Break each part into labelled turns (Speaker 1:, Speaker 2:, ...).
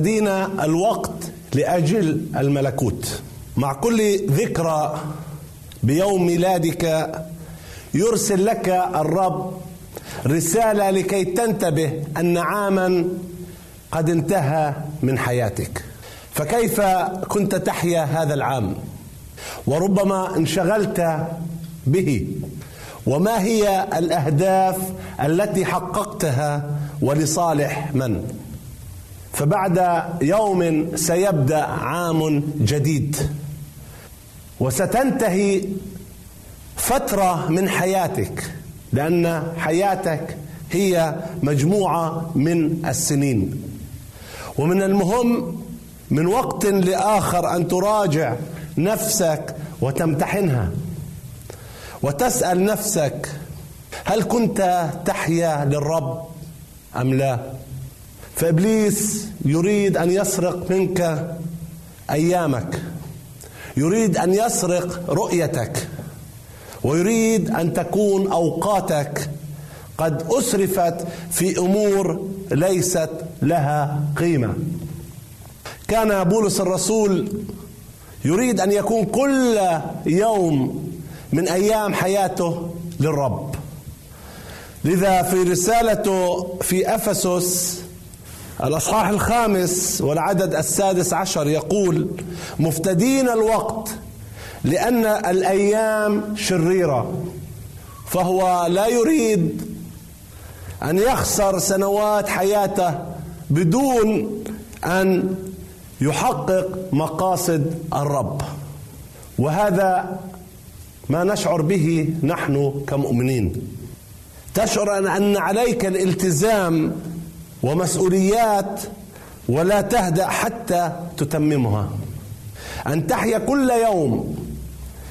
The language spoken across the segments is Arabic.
Speaker 1: مفتدين الوقت لأجل الملكوت. مع كل ذكرى بيوم ميلادك يرسل لك الرب رسالة لكي تنتبه أن عاما قد انتهى من حياتك. فكيف كنت تحيا هذا العام؟ وربما انشغلت به. وما هي الأهداف التي حققتها ولصالح من؟ فبعد يوم سيبدأ عام جديد. وستنتهي فترة من حياتك لأن حياتك هي مجموعة من السنين. ومن المهم من وقت لآخر أن تراجع نفسك وتمتحنها. وتسأل نفسك هل كنت تحيا للرب أم لا؟ فإبليس يريد أن يسرق منك أيامك. يريد أن يسرق رؤيتك. ويريد أن تكون أوقاتك قد أسرفت في أمور ليست لها قيمة. كان بولس الرسول يريد أن يكون كل يوم من أيام حياته للرب. لذا في رسالته في أفسس الإصحاح الخامس والعدد السادس عشر يقول مفتدين الوقت لأن الأيام شريرة فهو لا يريد أن يخسر سنوات حياته بدون أن يحقق مقاصد الرب. وهذا ما نشعر به نحن كمؤمنين. تشعر أن عليك الالتزام ومسؤوليات ولا تهدأ حتى تتممها. أن تحيا كل يوم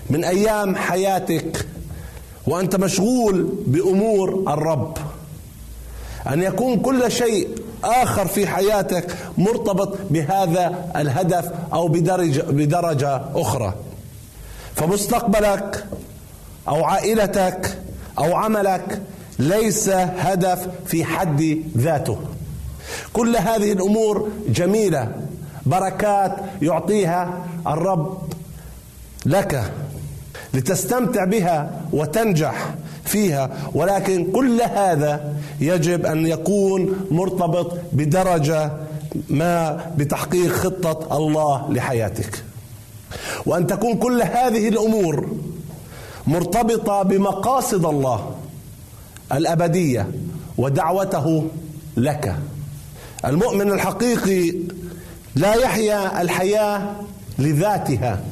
Speaker 1: من أيام حياتك وأنت مشغول بأمور الرب. أن يكون كل شيء آخر في حياتك مرتبط بهذا الهدف أو بدرجه بدرجة أخرى. فمستقبلك أو عائلتك أو عملك ليس هدف في حد ذاته. كل هذه الأمور جميلة. بركات يعطيها الرب لك لتستمتع بها وتنجح فيها. ولكن كل هذا يجب أن يكون مرتبط بدرجة ما بتحقيق خطة الله لحياتك. وأن تكون كل هذه الأمور مرتبطة بمقاصد الله الأبدية ودعوته لك. المؤمن الحقيقي لا يحيا الحياة لذاتها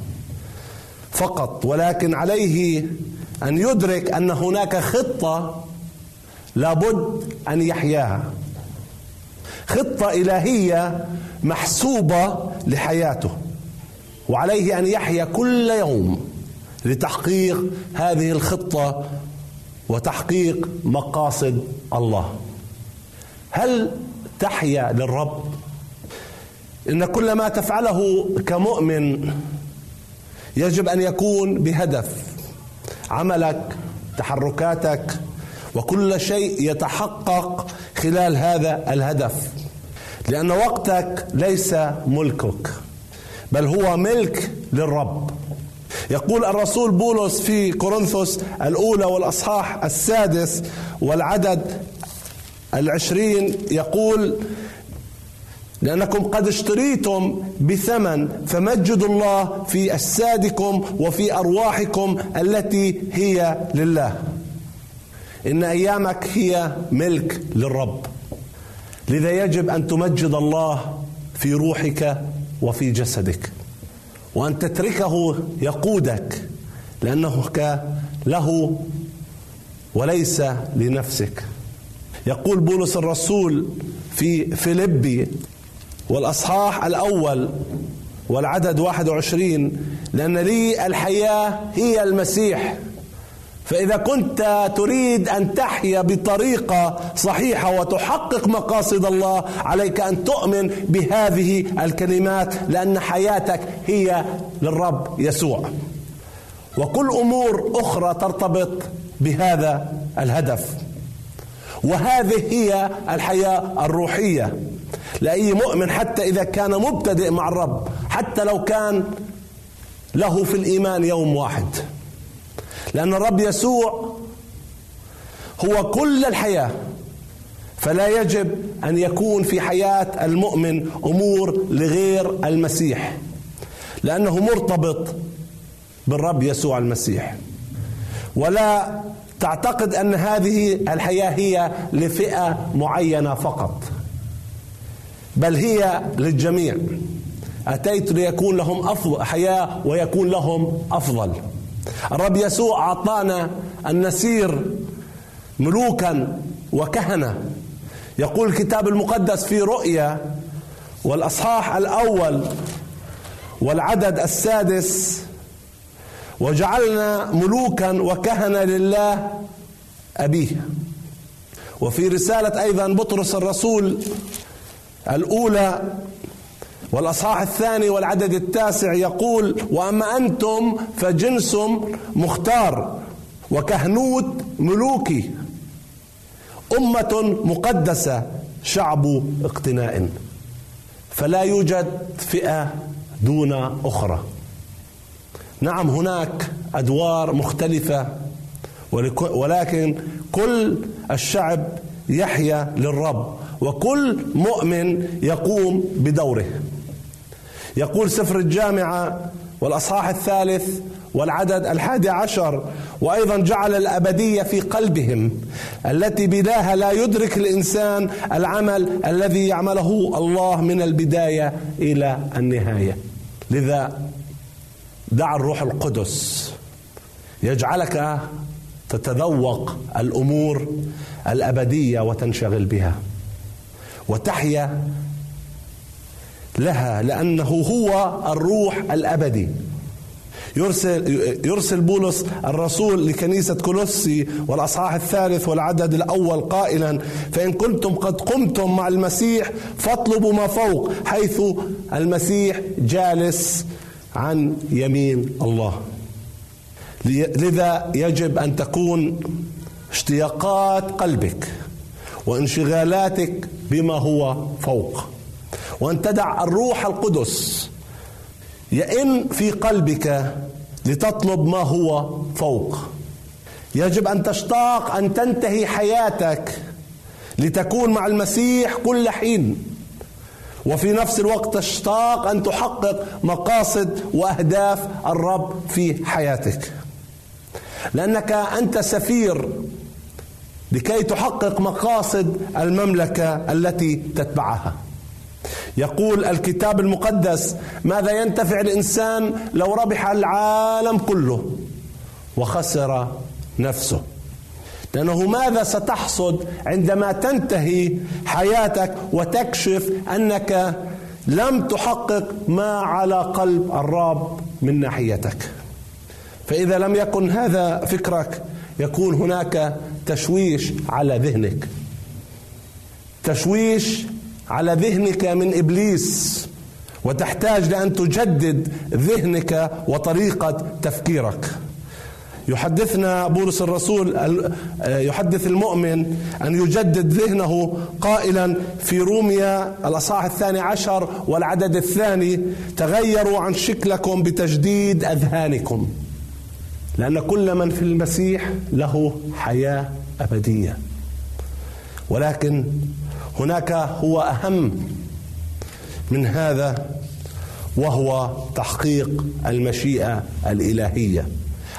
Speaker 1: فقط ولكن عليه أن يدرك أن هناك خطة لابد أن يحياها. خطة إلهية محسوبة لحياته وعليه أن يحيا كل يوم لتحقيق هذه الخطة وتحقيق مقاصد الله. هل تحيا للرب. إن كل ما تفعله كمؤمن يجب أن يكون بهدف. عملك تحركاتك وكل شيء يتحقق خلال هذا الهدف. لأن وقتك ليس ملكك بل هو ملك للرب. يقول الرسول بولس في كورنثوس الأولى والأصحاح السادس والعدد العشرين يقول لأنكم قد اشتريتم بثمن فمجدوا الله في أجسادكم وفي أرواحكم التي هي لله. إن أيامك هي ملك للرب. لذا يجب أن تمجد الله في روحك وفي جسدك. وأن تتركه يقودك لأنه له وليس لنفسك. يقول بولس الرسول في فيلبي والأصحاح الأول والعدد 21 لأن لي الحياة هي المسيح. فإذا كنت تريد أن تحيا بطريقة صحيحة وتحقق مقاصد الله عليك أن تؤمن بهذه الكلمات لأن حياتك هي للرب يسوع. وكل أمور أخرى ترتبط بهذا الهدف. وهذه هي الحياة الروحية. لأي مؤمن حتى إذا كان مبتدئ مع الرب حتى لو كان له في الإيمان يوم واحد. لأن الرب يسوع هو كل الحياة. فلا يجب أن يكون في حياة المؤمن أمور لغير المسيح. لأنه مرتبط بالرب يسوع المسيح. ولا تعتقد أن هذه الحياة هي لفئة معينة فقط. بل هي للجميع. أتيت ليكون لهم أفضل حياة ويكون لهم أفضل. الرب يسوع أعطانا أن نسير ملوكا وكهنة. يقول الكتاب المقدس في رؤيا والأصحاح الأول والعدد السادس وجعلنا ملوكا وكهنة لله. أبيه. وفي رسالة أيضا بطرس الرسول الأولى والأصحاح الثاني والعدد التاسع يقول وأما أنتم فجنس مختار وكهنوت ملوكي. أمة مقدسة شعب اقتناء. فلا يوجد فئة دون أخرى. نعم هناك أدوار مختلفة ولكن كل الشعب يحيا للرب وكل مؤمن يقوم بدوره. يقول سفر الجامعة والأصحاح الثالث والعدد الحادي عشر وأيضا جعل الأبدية في قلبهم التي بلاها لا يدرك الإنسان العمل الذي يعمله الله من البداية إلى النهاية. لذا دع الروح القدس. يجعلك تتذوق الأمور الأبدية وتنشغل بها. وتحيا لها لأنه هو الروح الأبدي. يرسل يرسل بولس الرسول لكنيسة كولوسي والأصحاح الثالث والعدد الأول قائلا فإن كنتم قد قمتم مع المسيح فاطلبوا ما فوق حيث المسيح جالس عن يمين الله. لذا يجب أن تكون اشتياقات قلبك وانشغالاتك بما هو فوق وأن تدع الروح القدس يئن في قلبك لتطلب ما هو فوق. يجب أن تشتاق أن تنتهي حياتك لتكون مع المسيح كل حين. وفي نفس الوقت تشتاق أن تحقق مقاصد وأهداف الرب في حياتك. لأنك أنت سفير لكي تحقق مقاصد المملكة التي تتبعها. يقول الكتاب المقدس ماذا ينتفع الإنسان لو ربح العالم كله وخسر نفسه؟ لأنه ماذا ستحصد عندما تنتهي حياتك وتكشف أنك لم تحقق ما على قلب الرب من ناحيتك؟ فإذا لم يكن هذا فكرك يكون هناك تشويش على ذهنك. تشويش على ذهنك من إبليس وتحتاج لأن تجدد ذهنك وطريقة تفكيرك. يحدثنا بولس الرسول يحدث المؤمن أن يجدد ذهنه قائلا في روميا الأصحاح الثاني عشر والعدد الثاني تغيروا عن شكلكم بتجديد أذهانكم. لأن كل من في المسيح له حياة أبدية. ولكن هناك هو أهم من هذا وهو تحقيق المشيئة الإلهية.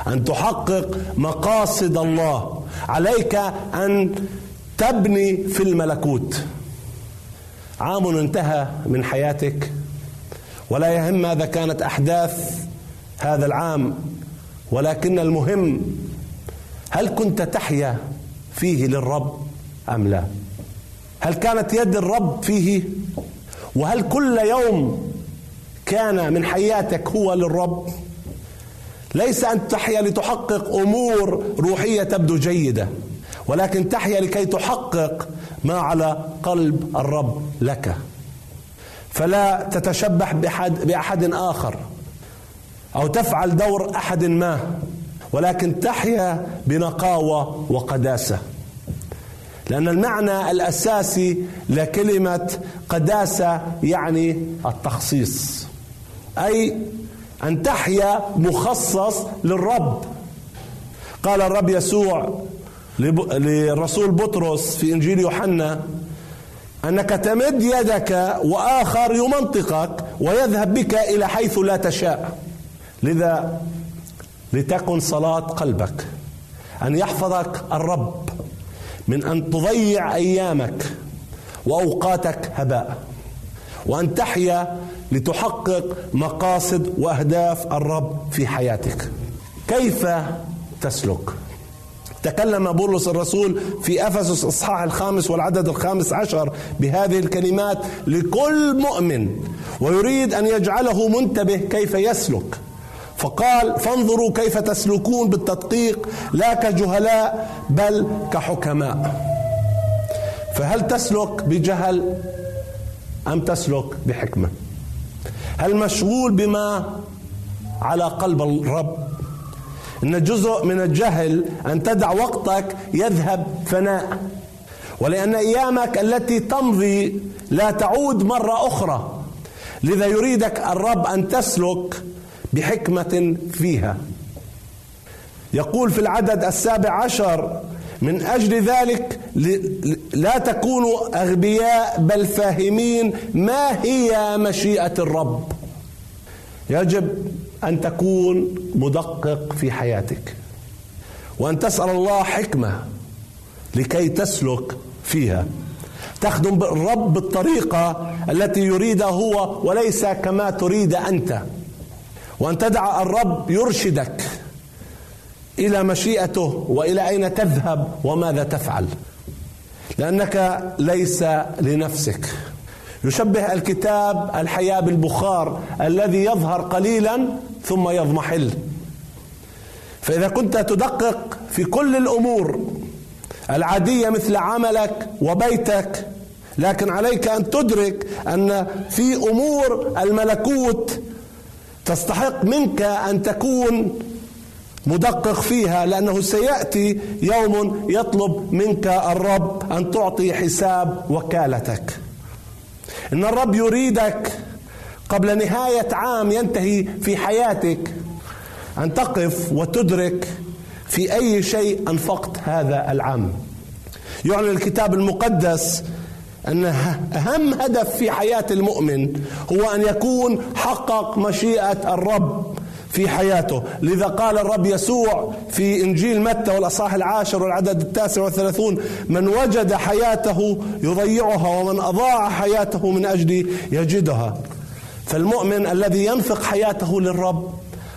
Speaker 1: أن تحقق مقاصد الله. عليك أن تبني في الملكوت. عام انتهى من حياتك. ولا يهم ماذا كانت أحداث هذا العام. ولكن المهم هل كنت تحيا فيه للرب أم لا؟ هل كانت يد الرب فيه؟ وهل كل يوم كان من حياتك هو للرب؟ ليس أن تحيا لتحقق أمور روحية تبدو جيدة ولكن تحيا لكي تحقق ما على قلب الرب لك. فلا تتشبح بأحد, بأحد آخر أو تفعل دور أحد ما ولكن تحيا بنقاوة وقداسة. لأن المعنى الأساسي لكلمة قداسة يعني التخصيص أي أن تحيا مخصص للرب. قال الرب يسوع للرسول بطرس في إنجيل يوحنا أنك تمد يدك وآخر يمنطقك ويذهب بك إلى حيث لا تشاء. لذا لتكن صلاة قلبك أن يحفظك الرب من أن تضيع أيامك وأوقاتك هباء وأن تحيا لتحقق مقاصد وأهداف الرب في حياتك. كيف تسلك؟ تكلم بولس الرسول في أفسس اصحاح الخامس والعدد الخامس عشر بهذه الكلمات لكل مؤمن ويريد أن يجعله منتبه كيف يسلك. فقال فانظروا كيف تسلكون بالتدقيق لا كجهلاء بل كحكماء. فهل تسلك بجهل أم تسلك بحكمة؟ هل مشغول بما على قلب الرب. إن جزء من الجهل أن تدع وقتك يذهب فناء. ولأن أيامك التي تمضي لا تعود مرة أخرى. لذا يريدك الرب أن تسلك بحكمة فيها. يقول في العدد السابع عشر من أجل ذلك لا تكونوا أغبياء بل فاهمين ما هي مشيئة الرب. يجب أن تكون مدقق في حياتك وأن تسأل الله حكمة لكي تسلك فيها. تخدم الرب بالطريقة التي يريدها هو وليس كما تريد أنت. وأن تدع الرب يرشدك. إلى مشيئته وإلى أين تذهب وماذا تفعل. لأنك ليس لنفسك. يشبه الكتاب الحياة بالبخار الذي يظهر قليلا ثم يضمحل. فإذا كنت تدقق في كل الأمور العادية مثل عملك وبيتك لكن عليك أن تدرك أن في أمور الملكوت تستحق منك أن تكون مدقق فيها لأنه سيأتي يوم يطلب منك الرب أن تعطي حساب وكالتك. إن الرب يريدك قبل نهاية عام ينتهي في حياتك أن تقف وتدرك في أي شيء أنفقت هذا العام. يعلن الكتاب المقدس أن أهم هدف في حياة المؤمن هو أن يكون حقق مشيئة الرب في حياته. لذا قال الرب يسوع في إنجيل متى والأصحاح العاشر والعدد التاسع والثلاثون من وجد حياته يضيعها ومن أضاع حياته من أجلي يجدها. فالمؤمن الذي ينفق حياته للرب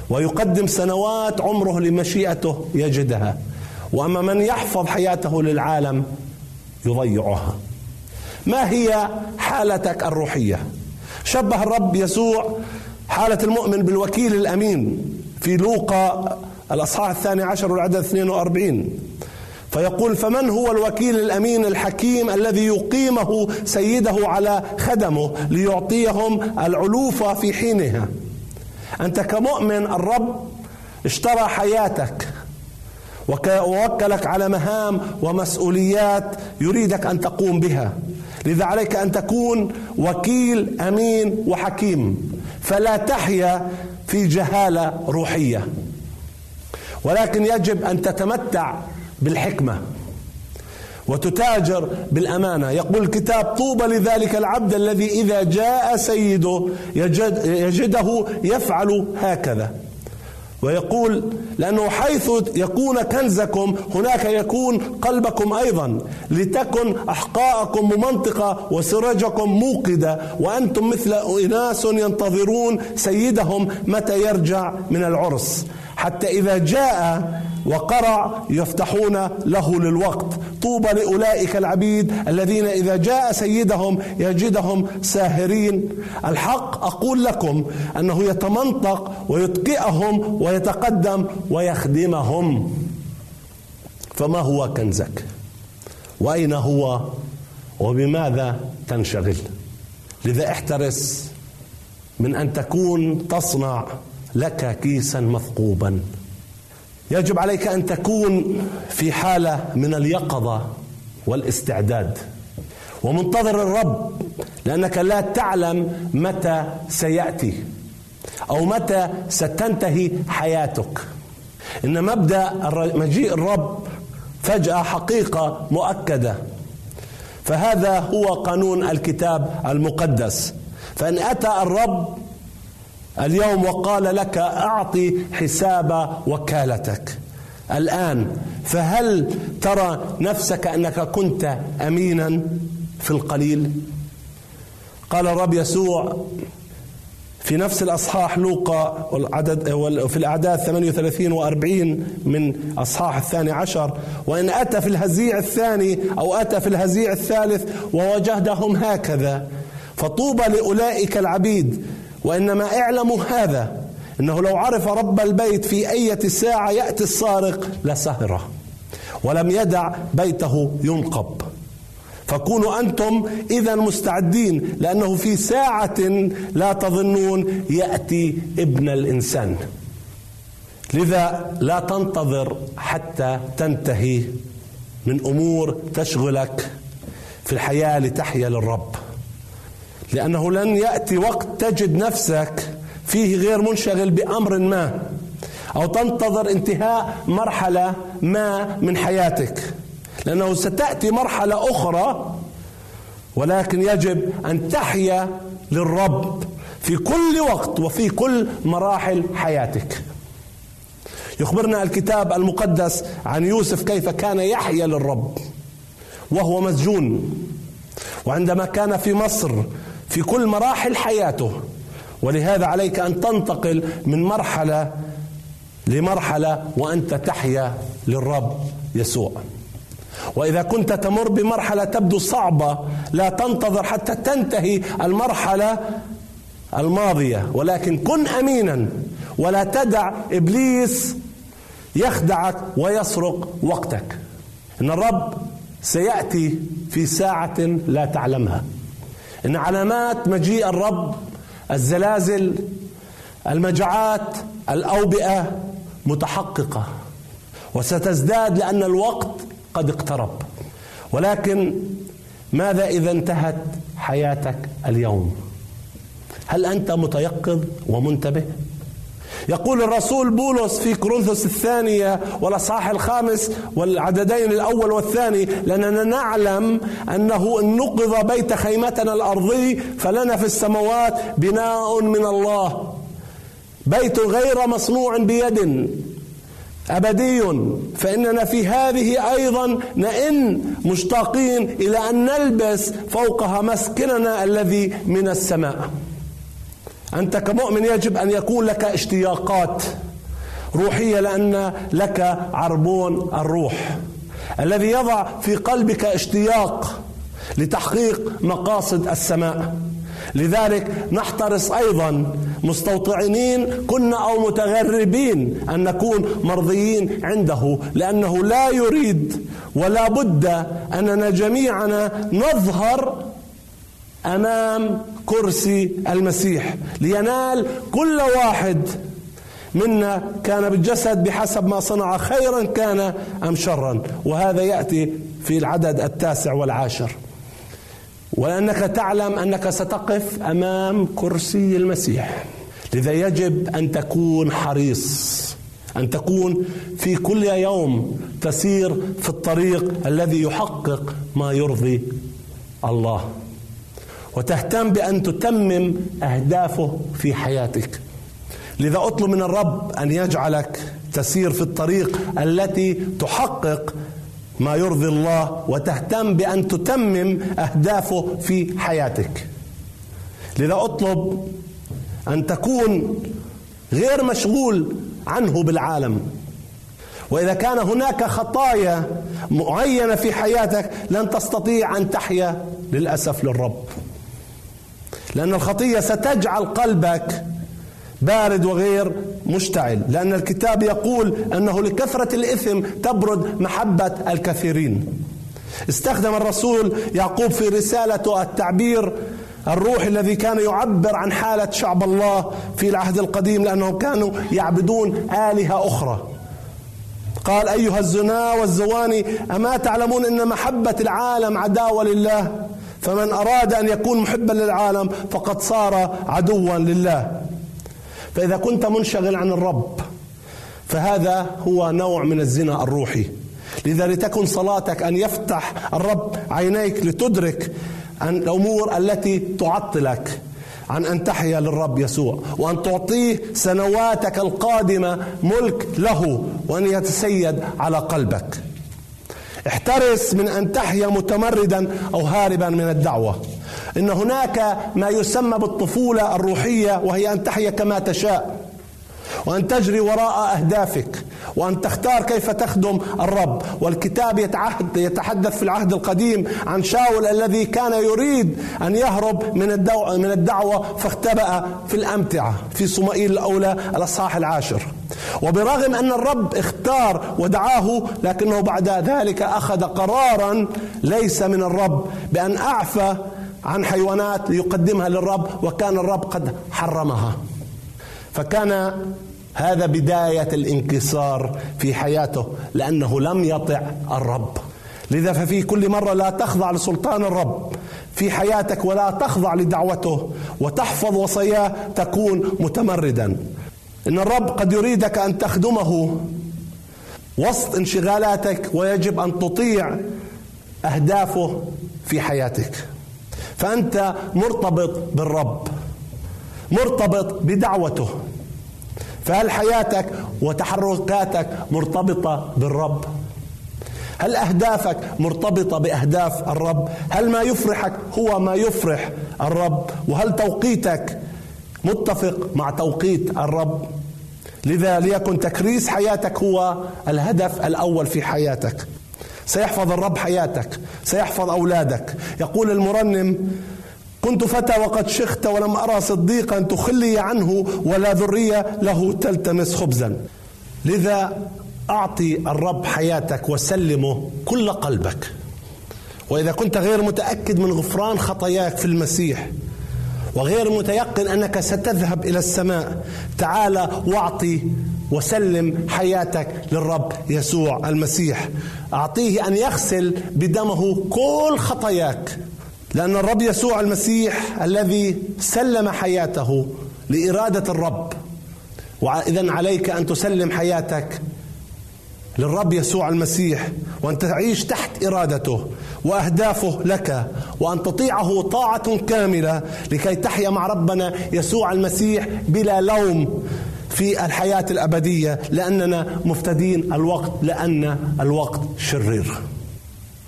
Speaker 1: ويقدم سنوات عمره لمشيئته يجدها. وأما من يحفظ حياته للعالم يضيعها. ما هي حالتك الروحية؟ شبه الرب يسوع حالة المؤمن بالوكيل الأمين في لوقا الأصحاح الثاني عشر والعدد 42 فيقول فمن هو الوكيل الأمين الحكيم الذي يقيمه سيده على خدمه ليعطيهم العلوفه في حينها؟ أنت كمؤمن الرب اشترى حياتك ووكلك على مهام ومسؤوليات يريدك أن تقوم بها. لذا عليك أن تكون وكيل أمين وحكيم. فلا تحيا في جهالة روحية. ولكن يجب أن تتمتع بالحكمة وتتاجر بالأمانة. يقول الكتاب طوبى لذلك العبد الذي إذا جاء سيده يجد يجده يفعل هكذا. ويقول لأنه حيث يكون كنزكم هناك يكون قلبكم أيضا. لتكن أحقاءكم ممنطقة وسرجكم موقدة وأنتم مثل إناس ينتظرون سيدهم متى يرجع من العرس. حتى إذا جاء وقرع يفتحون له للوقت. طوبى لأولئك العبيد الذين إذا جاء سيدهم يجدهم ساهرين. الحق أقول لكم أنه يتمنطق ويتقئهم ويتقدم ويخدمهم. فما هو كنزك؟ وأين هو؟ وبماذا تنشغل؟ لذا احترس من أن تكون تصنع لك كيسا مثقوبا. يجب عليك أن تكون في حالة من اليقظة والاستعداد. ومنتظر الرب لأنك لا تعلم متى سيأتي أو متى ستنتهي حياتك. إن مبدأ مجيء الرب فجأة حقيقة مؤكدة. فهذا هو قانون الكتاب المقدس. فإن أتى الرب اليوم وقال لك أعطي حساب وكالتك. الآن فهل ترى نفسك أنك كنت أمينا في القليل؟ قال الرب يسوع في نفس الأصحاح لوقا والعدد في الأعداد 38 و40 من أصحاح الثاني عشر وإن أتى في الهزيع الثاني أو أتى في الهزيع الثالث ووجدهم هكذا. فطوبى لأولئك العبيد وإنما اعلموا هذا إنه لو عرف رب البيت في أية ساعة يأتي السارق لسهرة ولم يدع بيته ينقب. فكونوا أنتم إذا مستعدين لأنه في ساعة لا تظنون يأتي ابن الإنسان. لذا لا تنتظر حتى تنتهي من أمور تشغلك في الحياة لتحيا للرب. لأنه لن يأتي وقت تجد نفسك فيه غير منشغل بأمر ما أو تنتظر انتهاء مرحلة ما من حياتك لأنه ستأتي مرحلة أخرى ولكن يجب أن تحيا للرب في كل وقت وفي كل مراحل حياتك. يخبرنا الكتاب المقدس عن يوسف كيف كان يحيا للرب وهو مسجون وعندما كان في مصر في كل مراحل حياته. ولهذا عليك أن تنتقل من مرحلة لمرحلة وأنت تحيا للرب يسوع. وإذا كنت تمر بمرحلة تبدو صعبة لا تنتظر حتى تنتهي المرحلة الماضية. ولكن كن امينا ولا تدع إبليس يخدعك ويسرق وقتك. إن الرب سيأتي في ساعة لا تعلمها. إن علامات مجيء الرب الزلازل المجاعات الأوبئة متحققة وستزداد لأن الوقت قد اقترب. ولكن ماذا إذا انتهت حياتك اليوم؟ هل أنت متيقظ ومنتبه؟ يقول الرسول بولس في كورنثوس الثانية والأصحاح الخامس والعددين الأول والثاني لأننا نعلم أنه إن نقض بيت خيمتنا الأرضي فلنا في السماوات بناء من الله. بيت غير مصنوع بيد أبدي. فإننا في هذه أيضا نئن مشتاقين إلى أن نلبس فوقها مسكننا الذي من السماء. أنت كمؤمن يجب أن يكون لك اشتياقات روحية لأن لك عربون الروح الذي يضع في قلبك اشتياق لتحقيق مقاصد السماء لذلك نحترص أيضا مستوطنين كنا أو متغربين أن نكون مرضيين عنده لأنه لا يريد ولا بد أننا جميعنا نظهر أمام كرسي المسيح لينال كل واحد منا كان بالجسد بحسب ما صنع خيرا كان أم شرا. وهذا يأتي في العدد التاسع والعاشر. وانك تعلم أنك ستقف أمام كرسي المسيح. لذا يجب أن تكون حريص أن تكون في كل يوم تسير في الطريق الذي يحقق ما يرضي الله. وتهتم بأن تتمم أهدافه في حياتك. لذا اطلب من الرب أن يجعلك تسير في الطريق التي تحقق ما يرضي الله وتهتم بأن تتمم أهدافه في حياتك. لذا اطلب أن تكون غير مشغول عنه بالعالم. وإذا كان هناك خطايا معينة في حياتك لن تستطيع أن تحيا للأسف للرب. لأن الخطية ستجعل قلبك بارد وغير مشتعل. لأن الكتاب يقول أنه لكثرة الإثم تبرد محبة الكثيرين. استخدم الرسول يعقوب في رسالته التعبير الروح الذي كان يعبر عن حالة شعب الله في العهد القديم لأنهم كانوا يعبدون آلهة أخرى. قال أيها الزنا والزواني أما تعلمون أن محبة العالم عداوة لله؟ فمن أراد أن يكون محبا للعالم فقد صار عدوا لله. فإذا كنت منشغل عن الرب فهذا هو نوع من الزنا الروحي. لذا لتكن صلاتك أن يفتح الرب عينيك لتدرك الأمور التي تعطلك عن أن تحيا للرب يسوع وأن تعطيه سنواتك القادمة ملك له وأن يتسيد على قلبك. احترس من أن تحيا متمردا أو هاربا من الدعوة. إن هناك ما يسمى بالطفولة الروحية وهي أن تحيا كما تشاء. وأن تجري وراء أهدافك وأن تختار كيف تخدم الرب. والكتاب يتعهد يتحدث في العهد القديم عن شاول الذي كان يريد أن يهرب من الدعوة, من الدعوة فاختبأ في الأمتعة في صمائيل الأولى الأصحاح العاشر. وبرغم أن الرب اختار ودعاه لكنه بعد ذلك أخذ قرارا ليس من الرب بأن أعفى عن حيوانات ليقدمها للرب وكان الرب قد حرمها. فكان هذا بداية الانكسار في حياته لأنه لم يطع الرب. لذا ففي كل مرة لا تخضع لسلطان الرب في حياتك ولا تخضع لدعوته وتحفظ وصاياه تكون متمردا. إن الرب قد يريدك أن تخدمه وسط انشغالاتك ويجب أن تطيع أهدافه في حياتك. فأنت مرتبط بالرب مرتبط بدعوته. فهل حياتك وتحركاتك مرتبطة بالرب؟ هل أهدافك مرتبطة بأهداف الرب؟ هل ما يفرحك هو ما يفرح الرب؟ وهل توقيتك متفق مع توقيت الرب؟ لذا ليكن تكريس حياتك هو الهدف الأول في حياتك. سيحفظ الرب حياتك سيحفظ أولادك. يقول المرنم كنت فتى وقد شخت ولم أرى صديقا تخلي عنه ولا ذرية له تلتمس خبزا. لذا أعطي الرب حياتك وسلمه كل قلبك. وإذا كنت غير متأكد من غفران خطاياك في المسيح وغير متيقن أنك ستذهب إلى السماء تعال واعطي وسلم حياتك للرب يسوع المسيح. أعطيه أن يغسل بدمه كل خطاياك. لأن الرب يسوع المسيح الذي سلم حياته لإرادة الرب. وإذا عليك أن تسلم حياتك للرب يسوع المسيح وأن تعيش تحت إرادته وأهدافه لك وأن تطيعه طاعة كاملة لكي تحيا مع ربنا يسوع المسيح بلا لوم في الحياة الأبدية لأننا مفتدين الوقت لأن الوقت شرير.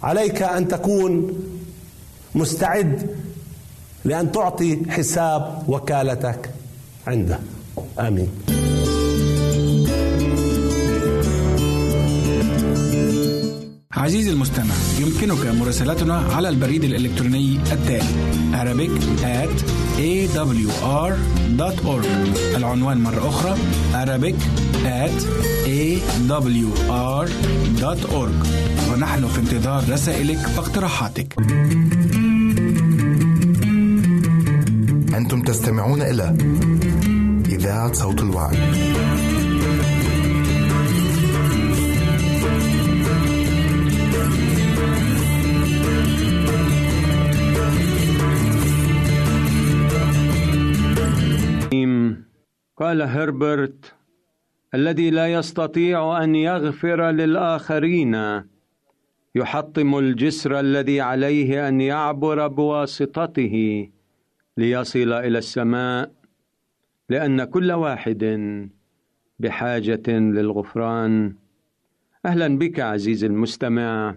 Speaker 1: عليك أن تكون مستعد لأن تعطي حساب وكالتك عنده. آمين.
Speaker 2: عزيزي المستمع يمكنك مراسلتنا على البريد الإلكتروني التالي Arabic at awr.org العنوان مرة أخرى Arabic at awr.org ونحن في انتظار رسائلك واقتراحاتك.
Speaker 3: أنتم تستمعون إلى إذاعة صوت الوعي.
Speaker 4: قال هربرت الذي لا يستطيع أن يغفر للآخرين يحطم الجسر الذي عليه أن يعبر بواسطته ليصل إلى السماء لأن كل واحد بحاجة للغفران. أهلا بك عزيزي المستمع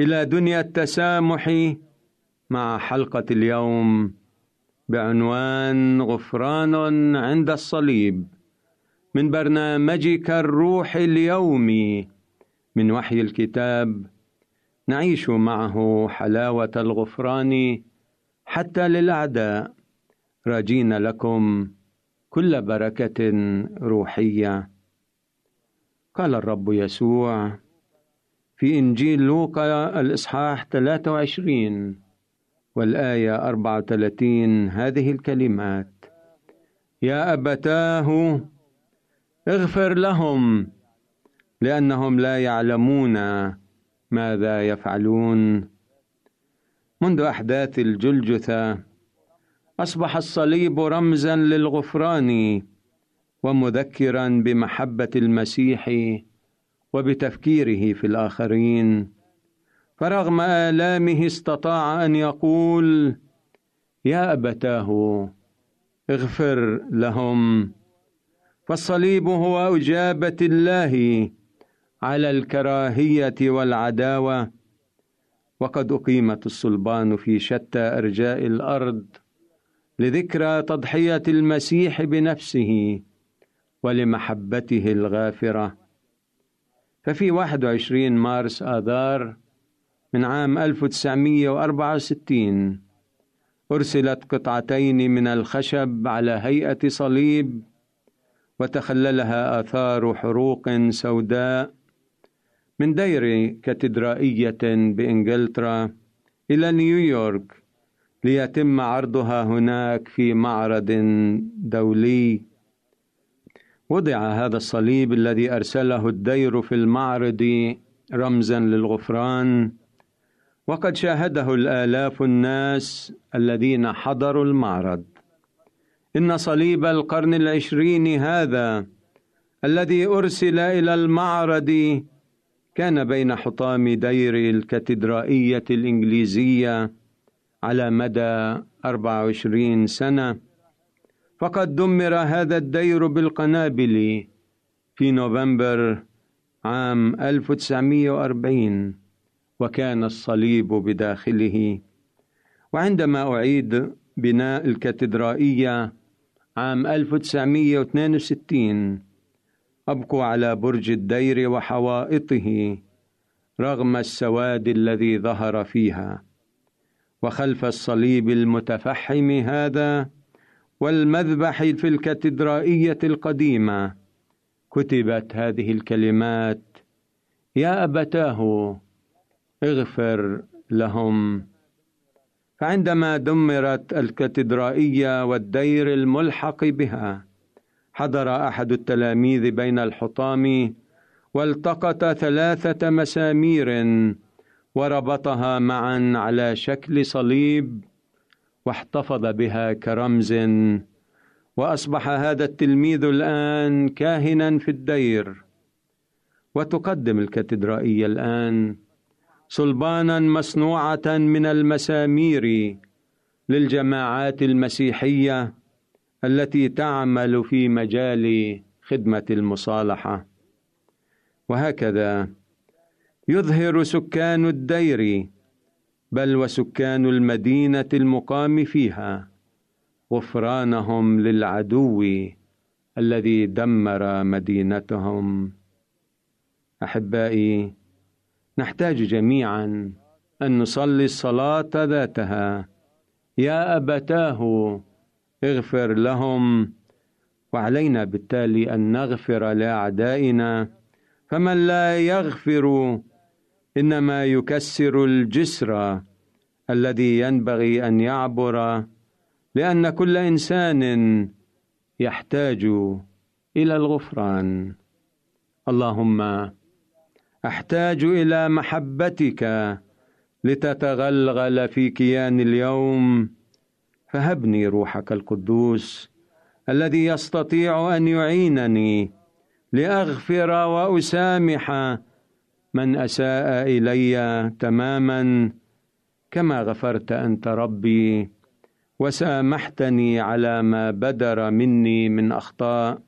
Speaker 4: إلى دنيا التسامح مع حلقة اليوم بعنوان غفران عند الصليب من برنامجك الروحي اليومي من وحي الكتاب. نعيش معه حلاوة الغفران حتى للاعداء راجين لكم كل بركة روحية. قال الرب يسوع في إنجيل لوقا الإصحاح 23 والآية 34 هذه الكلمات يا أبتاه اغفر لهم لأنهم لا يعلمون ماذا يفعلون. منذ أحداث الجلجثة أصبح الصليب رمزا للغفران ومذكرا بمحبة المسيح وبتفكيره في الآخرين. فرغم آلامه استطاع أن يقول يا أبتاه اغفر لهم. فالصليب هو أجابة الله على الكراهية والعداوة وقد أقيمت الصلبان في شتى أرجاء الأرض لذكرى تضحية المسيح بنفسه ولمحبته الغافرة. ففي 21 مارس آذار من عام 1964 أرسلت قطعتين من الخشب على هيئة صليب وتخللها آثار حروق سوداء من دير كاتدرائية بإنجلترا إلى نيويورك ليتم عرضها هناك في معرض دولي. وضع هذا الصليب الذي أرسله الدير في المعرض رمزا للغفران. وقد شاهده الآلاف الناس الذين حضروا المعرض. إن صليب القرن العشرين هذا الذي أرسل إلى المعرض كان بين حطام دير الكاتدرائية الإنجليزية على مدى 24 سنة فقد دمر هذا الدير بالقنابل في نوفمبر عام 1940 وكان الصليب بداخله. وعندما أعيد بناء الكاتدرائية عام 1962 أبقوا على برج الدير وحوائطه رغم السواد الذي ظهر فيها. وخلف الصليب المتفحم هذا والمذبح في الكاتدرائية القديمة كتبت هذه الكلمات يا أبتاه اغفر لهم. فعندما دمرت الكاتدرائية والدير الملحق بها حضر أحد التلاميذ بين الحطام والتقط ثلاثة مسامير وربطها معا على شكل صليب واحتفظ بها كرمز. وأصبح هذا التلميذ الآن كاهنا في الدير وتقدم الكاتدرائية الآن صلبانا مصنوعة من المسامير للجماعات المسيحية التي تعمل في مجال خدمة المصالحة. وهكذا يظهر سكان الدير بل وسكان المدينة المقام فيها غفرانهم للعدو الذي دمر مدينتهم. أحبائي نحتاج جميعا أن نصلي الصلاة ذاتها. يا أبتاه اغفر لهم وعلينا بالتالي أن نغفر لأعدائنا. فمن لا يغفر إنما يكسر الجسر الذي ينبغي أن يعبر لأن كل إنسان يحتاج إلى الغفران. اللهم أحتاج إلى محبتك لتتغلغل في كيان اليوم. فهبني روحك القدوس الذي يستطيع أن يعينني لأغفر وأسامح من أساء إلي تماما كما غفرت أنت ربي وسامحتني على ما بدر مني من أخطاء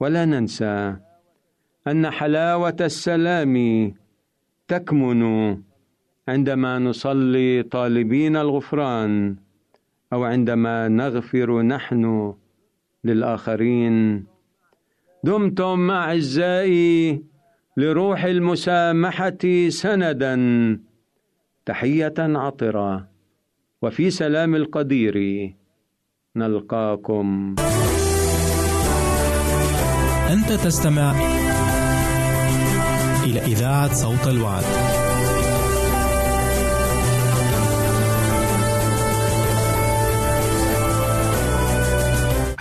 Speaker 4: ولا ننسى أن حلاوة السلام تكمن عندما نصلي طالبين الغفران أو عندما نغفر نحن للآخرين. دمتم أعزائي لروح المسامحة سندا. تحية عطرة. وفي سلام القدير نلقاكم.
Speaker 5: أنت تستمع إلى إذاعة صوت الوعد.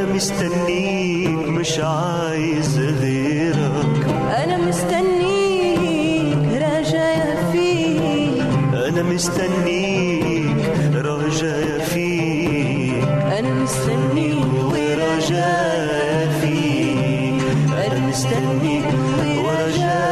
Speaker 6: أنا مستنيك مش عايز غيرك.
Speaker 7: أنا مستنيك
Speaker 6: رجايا فيك.
Speaker 7: أنا مستنيك
Speaker 6: رجايا فيك.
Speaker 7: أنا مستنيك ورجايا فيك.
Speaker 6: أنا مستنيك ورجايا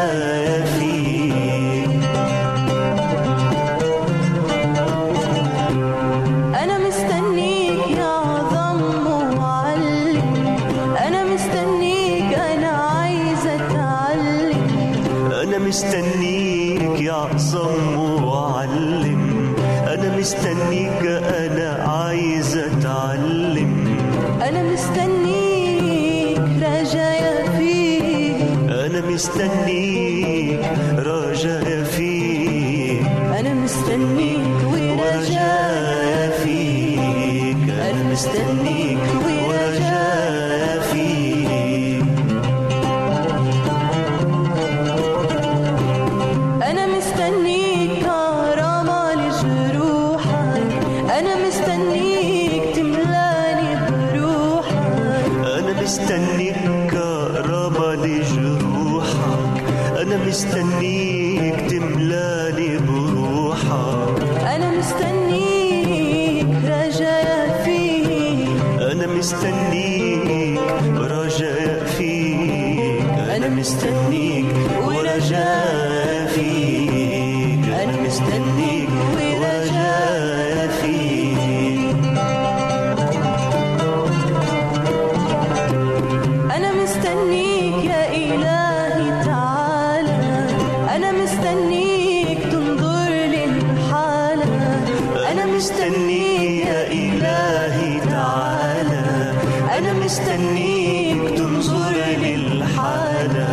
Speaker 7: مستنيك
Speaker 6: تنظر للحالة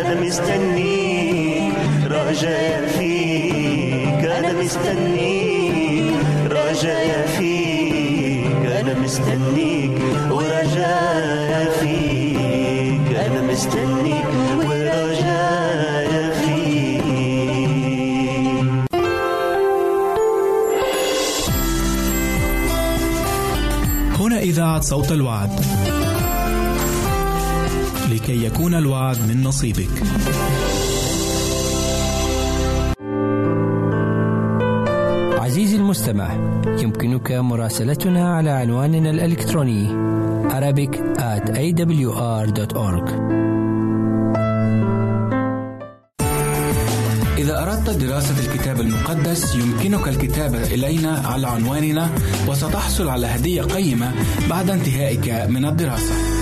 Speaker 7: أنا مستنيك رجاء فيك. أنا مستنيك رجاء فيك. أنا مستنيك ورجاء فيك. أنا مستنيك ورجاء فيك.
Speaker 8: هنا إذاعة صوت الوعد. لكي يكون الوعد من نصيبك
Speaker 2: عزيزي المستمع يمكنك مراسلتنا على عنواننا الإلكتروني Arabic at awr.org
Speaker 5: إذا أردت دراسة الكتاب المقدس يمكنك الكتابة إلينا على عنواننا وستحصل على هدية قيمة بعد انتهائك من الدراسة.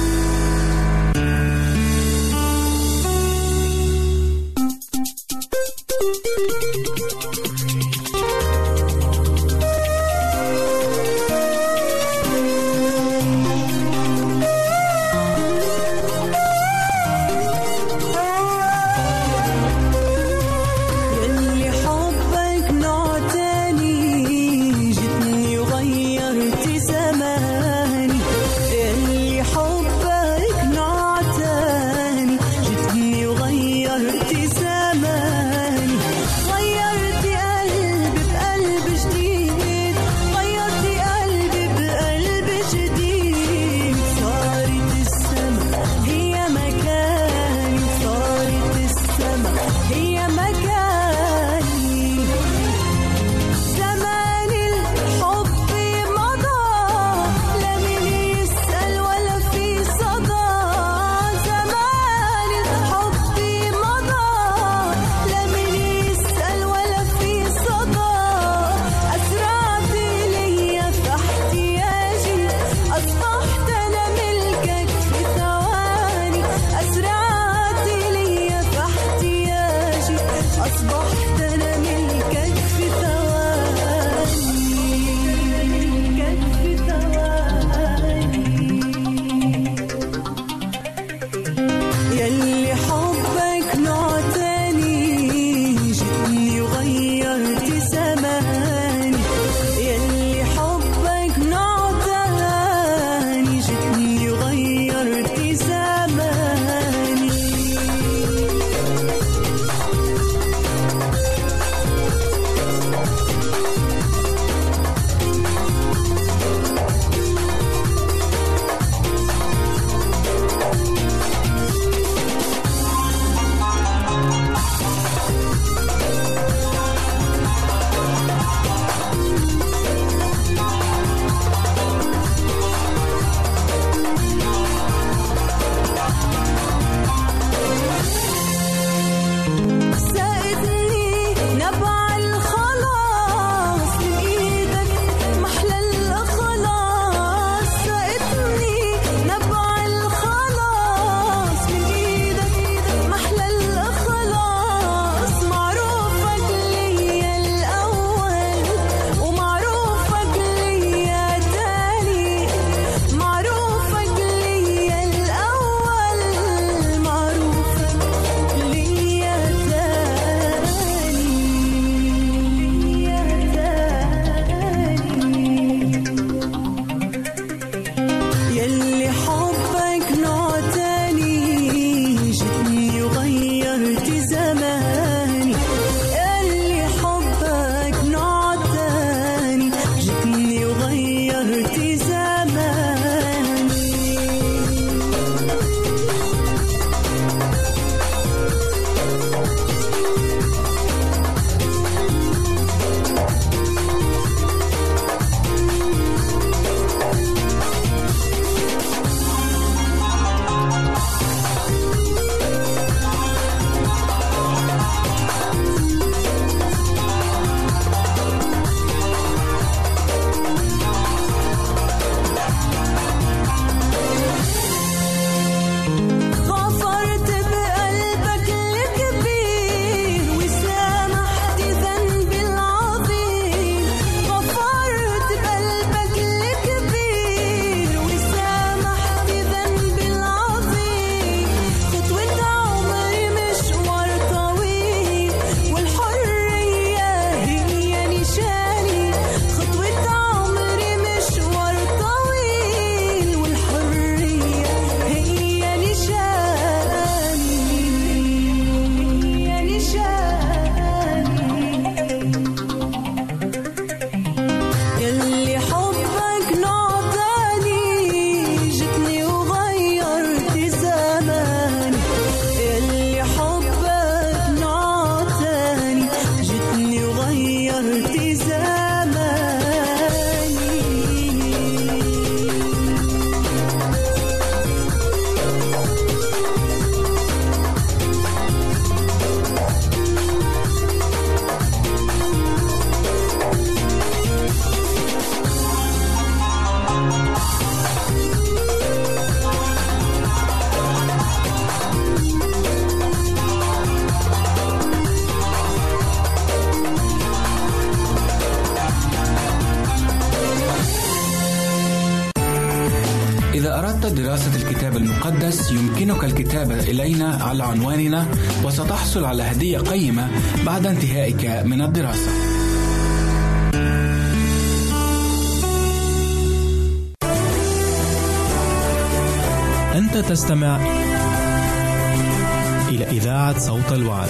Speaker 2: على عنواننا وستحصل على هدية قيمة بعد انتهائك من الدراسة.
Speaker 5: أنت تستمع إلى إذاعة صوت الوعد.